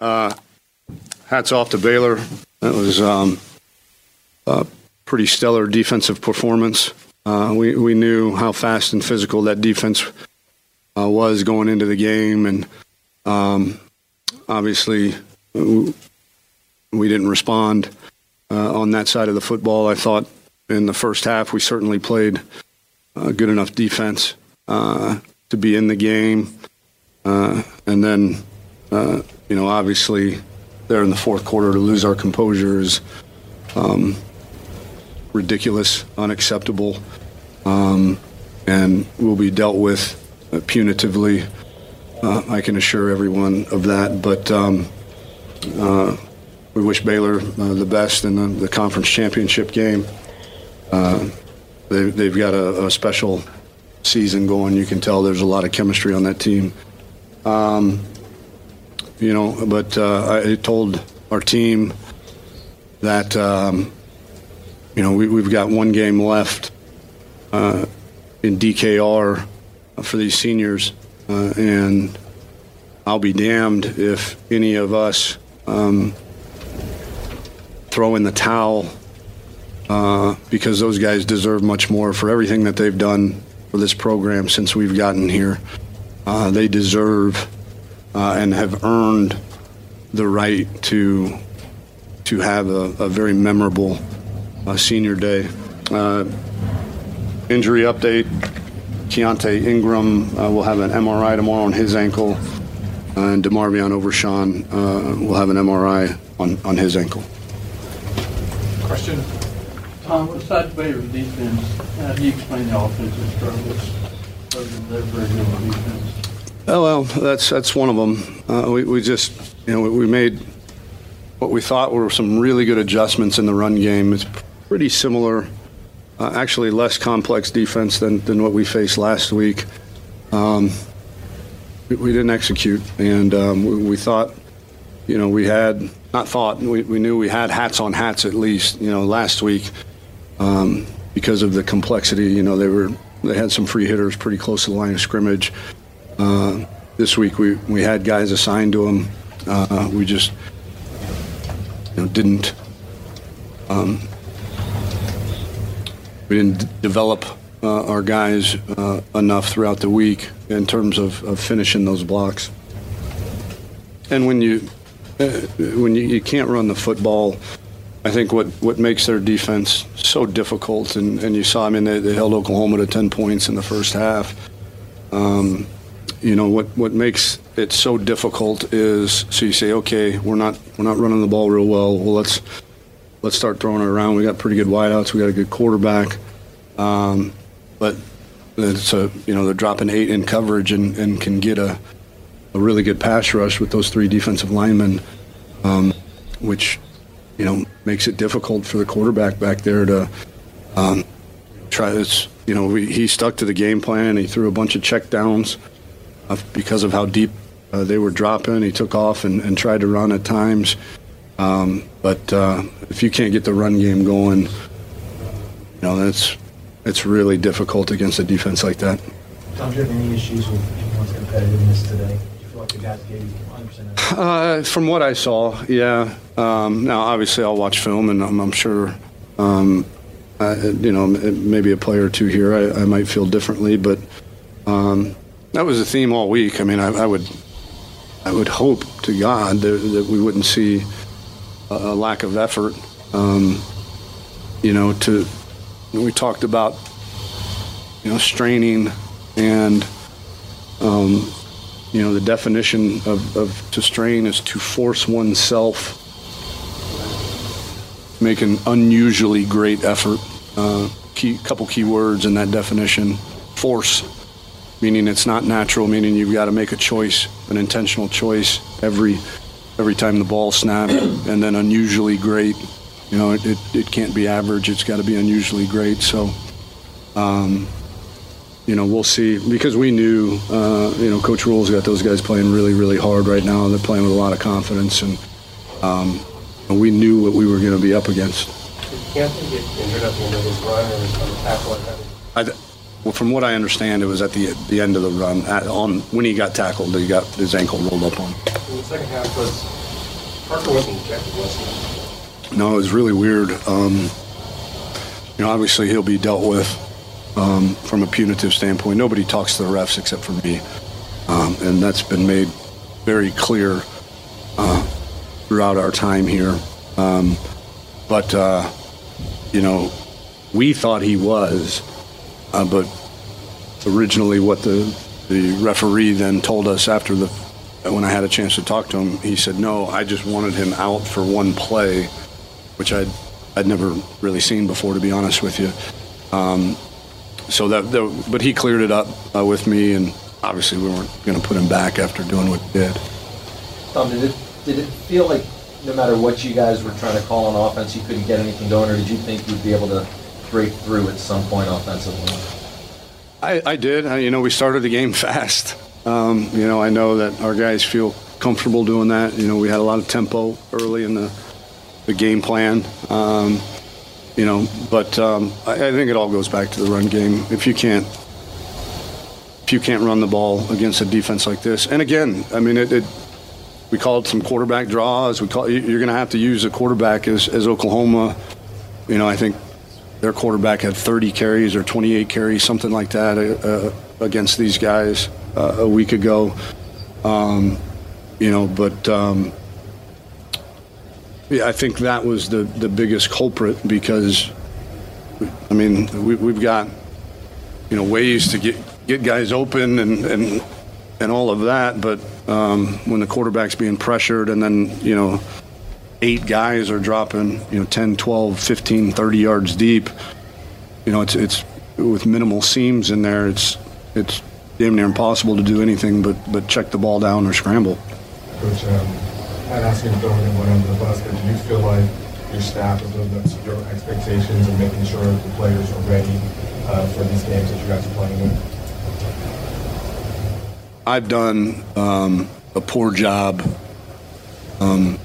Uh, hats off to Baylor. That was um, a pretty stellar defensive performance. Uh, we we knew how fast and physical that defense uh, was going into the game, and um, obviously we didn't respond uh, on that side of the football. I thought in the first half we certainly played uh, good enough defense uh, to be in the game, and then you know obviously there in the fourth quarter to lose our composure is um, ridiculous, unacceptable, um, and will be dealt with uh, punitively. Uh, I can assure everyone of that. But um, uh, we wish Baylor uh, the best in the, the, conference championship game. Uh, they, have got a, a, special season going. You can tell there's a lot of chemistry on that team. Um, you know, but uh, I told our team that um, you know we, have got one game left uh, in DKR for these seniors, uh, and I'll be damned if any of us um, throw in the towel uh, because those guys deserve much more for everything that they've done for this program since we've gotten here. Uh, they deserve uh, and have earned the right to to have a, a very memorable uh, senior day. Uh, injury update: Keaontay Ingram uh, will have an MRI tomorrow on his ankle, and DeMarvion Overshown uh, will have an MRI on, on his ankle. Question. Tom, besides Baylor's defense, how do you explain the offensive struggles? They're very good on defense. Oh well, that's that's one of them. Uh, we we just you know we made what we thought were some really good adjustments in the run game. It's pretty similar, uh, actually less complex defense than than what we faced last week. Um, we, we, didn't execute, and um, we, we, thought, you know, we had not thought we, we knew we had hats on hats at least. You know, last week um, because of the complexity. You know, they were they had some free hitters pretty close to the line of scrimmage. Uh, this week we, we had guys assigned to them. Uh, we just you know, didn't um, we didn't develop uh, our guys uh, enough throughout the week in terms of, of, finishing those blocks. And when you uh, when you, you can't run the football, I think what, what makes their defense so difficult, and, and you saw, I mean, they, they held Oklahoma to 10 points in the first half. Um, you know what what makes it so difficult is so you say okay we're not we're not running the ball real well. Well let's let's start throwing it around. We got pretty good wideouts. We got a good quarterback. Um, but it's a you know they're dropping eight in coverage and, and can get a a really good pass rush with those three defensive linemen um, which you know makes it difficult for the quarterback back there to um, try this. You know we, he stuck to the game plan. He threw a bunch of check downs because of how deep uh, they were dropping. He took off and, and tried to run at times. Um, but uh, if you can't get the run game going, you know that's it's really difficult against a defense like that. Tom, do you have any issues with anyone's competitiveness today? Do you feel like the guys gave you 100%? Uh, from what I saw, yeah. Um, now, obviously, I'll watch film, and I'm, I'm sure, um, I, you know, maybe a player or two here, I, I might feel differently, but um, that was a theme all week. I mean, I, I would, I would hope to God that, that we wouldn't see a, a lack of effort. Um, you know, to we talked about, you know, straining and, um, you know, the definition of, of to strain is to force oneself, make an unusually great effort. Uh, key couple key words in that definition: force meaning it's not natural, meaning you've got to make a choice, an intentional choice every every time the ball snapped, and then unusually great. You know, it, it, it can't be average. It's got to be unusually great. So, um, you know, we'll see because we knew, uh, you know, Coach Rhule's got those guys playing really, really hard right now. And they're playing with a lot of confidence, and um, we knew what we were going to be up against. Did Keaontay get injured at the end of his run or was on the tackle? I, well, from what I understand, it was at the the end of the run. At, on when he got tackled, he got his ankle rolled up on. In the second half, was Parker wasn't ejected, was he? No, it was really weird. Um, you know, obviously he'll be dealt with um, from a punitive standpoint. Nobody talks to the refs except for me, um, and that's been made very clear uh, throughout our time here. Um, but uh, you know, we thought he was, uh, but originally what the the referee then told us after the when I had a chance to talk to him, he said, "No, I just wanted him out for one play." which I'd I'd never really seen before, to be honest with you. Um, so that, that, but he cleared it up uh, with me, and obviously we weren't going to put him back after doing what he did. Tom, did it, did it feel like no matter what you guys were trying to call on offense, you couldn't get anything going, or did you think you'd be able to break through at some point offensively? I, I did. I, you know, we started the game fast. Um, you know, I know that our guys feel comfortable doing that. You know, we had a lot of tempo early in the the game plan. Um, you know, but um, I, I think it all goes back to the run game. If you can't, if you can't run the ball against a defense like this, and again, I mean, it, it we called some quarterback draws. We call you're going to have to use a quarterback as, as Oklahoma. You know, I think their quarterback had 30 carries or 28 carries, something like that, uh, against these guys uh, a week ago. Um, you know, but um, yeah, I think that was the, the biggest culprit because, I mean, we, we've got, you know, ways to get, get guys open and, and, and all of that. But um, when the quarterback's being pressured and then, you know, eight guys are dropping, you know, 10, 12, 15, 30 yards deep, you know, it's, it's with minimal seams in there, it's, it's damn near impossible to do anything but, but check the ball down or scramble. Coach, um, not asking to throw anyone under the bus, but do you feel like your staff is living up to your expectations and making sure that the players are ready uh, for these games that you guys are playing in? I've done um, a poor job, um,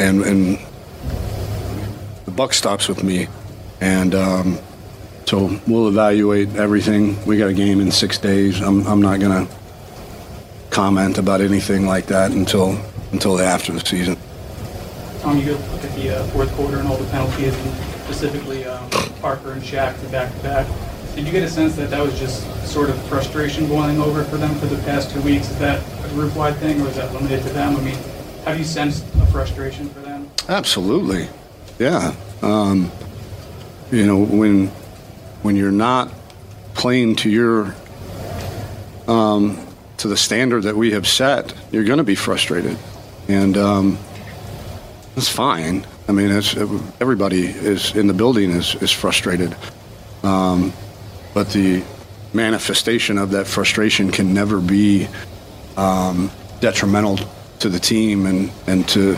and and the buck stops with me, and um, so we'll evaluate everything. We got a game in six days. I'm I'm not gonna comment about anything like that until until after the season. Tom, you look at the uh, fourth quarter and all the penalties, and specifically um, Parker and Shaq, the back-to-back. Did you get a sense that that was just sort of frustration boiling over for them for the past two weeks? Is that a group-wide thing, or is that limited to them? I mean, have you sensed a frustration for them? Absolutely, yeah. Um, you know, when when you're not playing to your um, to the standard that we have set, you're going to be frustrated, and um, that's fine. I mean, everybody is in the building is is frustrated, um, but the manifestation of that frustration can never be um, detrimental to the team, and and to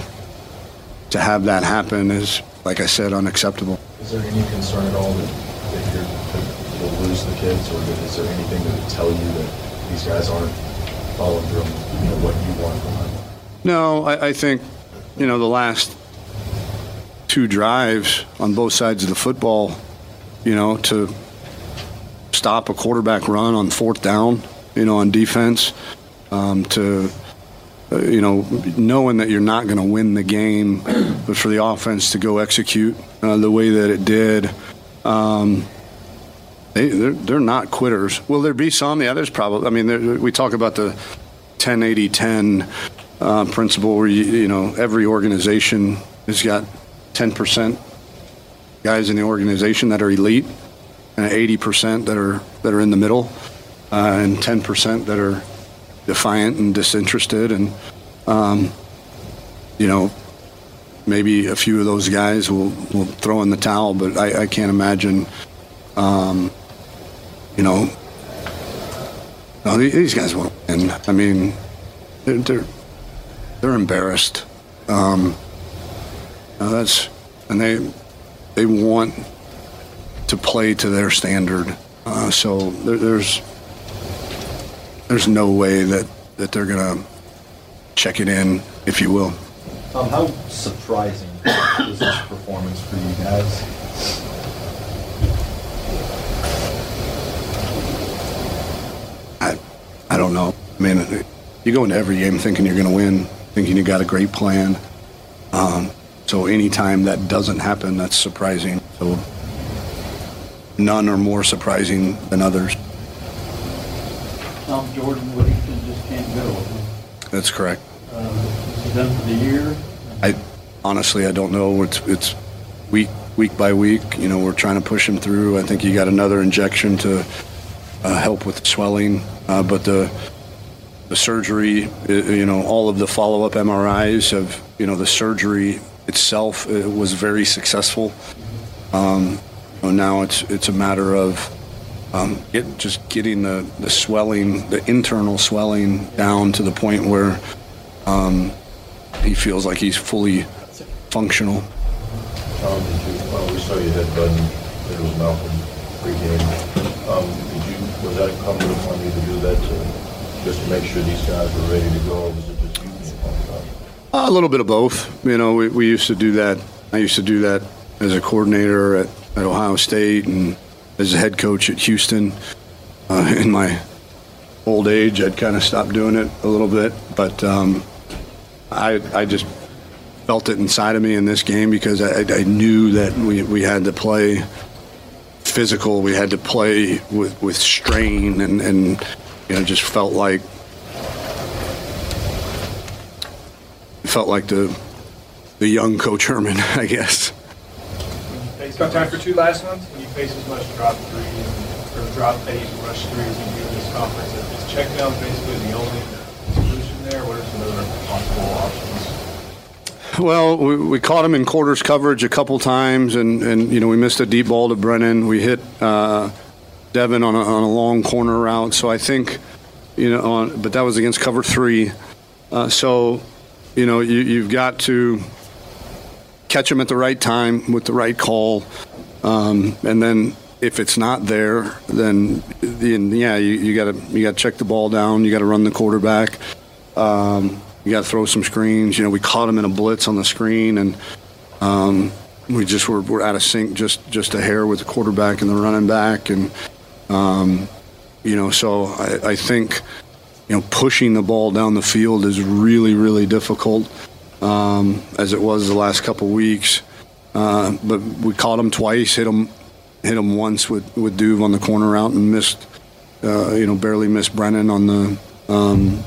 to have that happen is, like I said, unacceptable. Is there any concern at all that, that you're, that you'll lose the kids, or that is there anything that would tell you that these guys aren't following through on you know, what you want from them? No, I, I think you know the last two drives on both sides of the football, you know, to stop a quarterback run on fourth down, you know, on defense, um, to uh, you know, knowing that you're not going to win the game, but for the offense to go execute uh, the way that it did. Um, they, they're, they're not quitters. Will there be some? Yeah, there's probably. I mean, we talk about the 10 80 10 uh, principle where, you, you know, every organization has got 10% guys in the organization that are elite and 80% that are, that are in the middle uh, and 10% that are defiant and disinterested. And, um, you know, maybe a few of those guys will, will throw in the towel, but I, I can't imagine. Um, you know, no, these guys won't win. I mean, they're they're, they're embarrassed. Um, that's and they they want to play to their standard. Uh, so there, there's there's no way that that they're gonna check it in, if you will. Tom, how surprising was this performance for you guys? I don't know. I mean, you go into every game thinking you're going to win, thinking you got a great plan, Um, so anytime that doesn't happen, that's surprising. So none are more surprising than others. Tom Jordan Whittington just can't go. That's correct. Uh, Is he done for the year? I honestly, I don't know. It's it's week week by week. You know, we're trying to push him through. I think he got another injection to uh, help with the swelling, uh, but the the surgery, uh, you know, all of the follow up MRIs of you know the surgery itself uh, was very successful. Um, you know, now it's it's a matter of um, get, just getting the, the swelling, the internal swelling down to the point where um, he feels like he's fully functional. Tom, did you, well, we saw you it was Malcolm pregame. Um, did you, was that incumbent upon you to do that to, just to make sure these guys were ready to go, or was it just you up? A little bit of both. You know, we, we used to do that. I used to do that as a coordinator at, at Ohio State and as a head coach at Houston. Uh, in my old age, I'd kind of stopped doing it a little bit, but um, I, I just felt it inside of me in this game because I, I knew that we, we had to play physical. We had to play with, with strain and, and you know, just felt like felt like the the young coach Herman, I guess. He's got time for two last ones. When you face as much drop threes or drop eight and rush threes you do in this conference, is check down basically the only solution there? What are some other possible options? Well, we, we caught him in quarters coverage a couple times, and, and you know we missed a deep ball to Brennan. We hit uh, Devin on a, on a long corner route, so I think you know, on, but that was against cover three. Uh, so you know you, you've got to catch them at the right time with the right call, um, and then if it's not there, then then yeah, you, you got to you got to check the ball down. You got to run the quarterback. Um, you got to throw some screens. You know, we caught him in a blitz on the screen, and um, we just were, were out of sync just just a hair with the quarterback and the running back, and um, you know, so I, I think you know pushing the ball down the field is really really difficult, um, as it was the last couple weeks. Uh, but we caught him twice, hit him hit him once with with Duve on the corner route, and missed uh, you know barely missed Brennan on the um,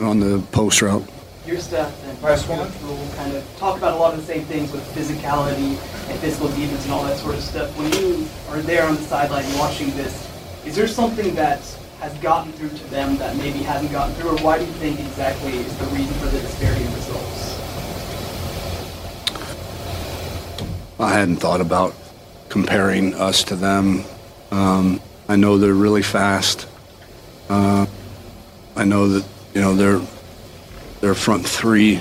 on the post route. your staff and Press will kind of talk about a lot of the same things with physicality and physical defense and all that sort of stuff. When you are there on the sideline watching this, is there something that has gotten through to them that maybe hasn't gotten through, or why do you think exactly is the reason for the disparity in results? I hadn't thought about comparing us to them. Um, I know they're really fast. Uh, I know that you know they're their front three.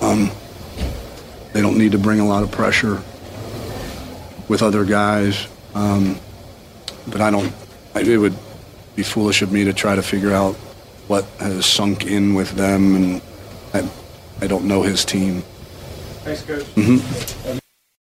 Um, they don't need to bring a lot of pressure with other guys, um, but I don't. It would be foolish of me to try to figure out what has sunk in with them, and I, I don't know his team. Thanks, Coach. Mhm.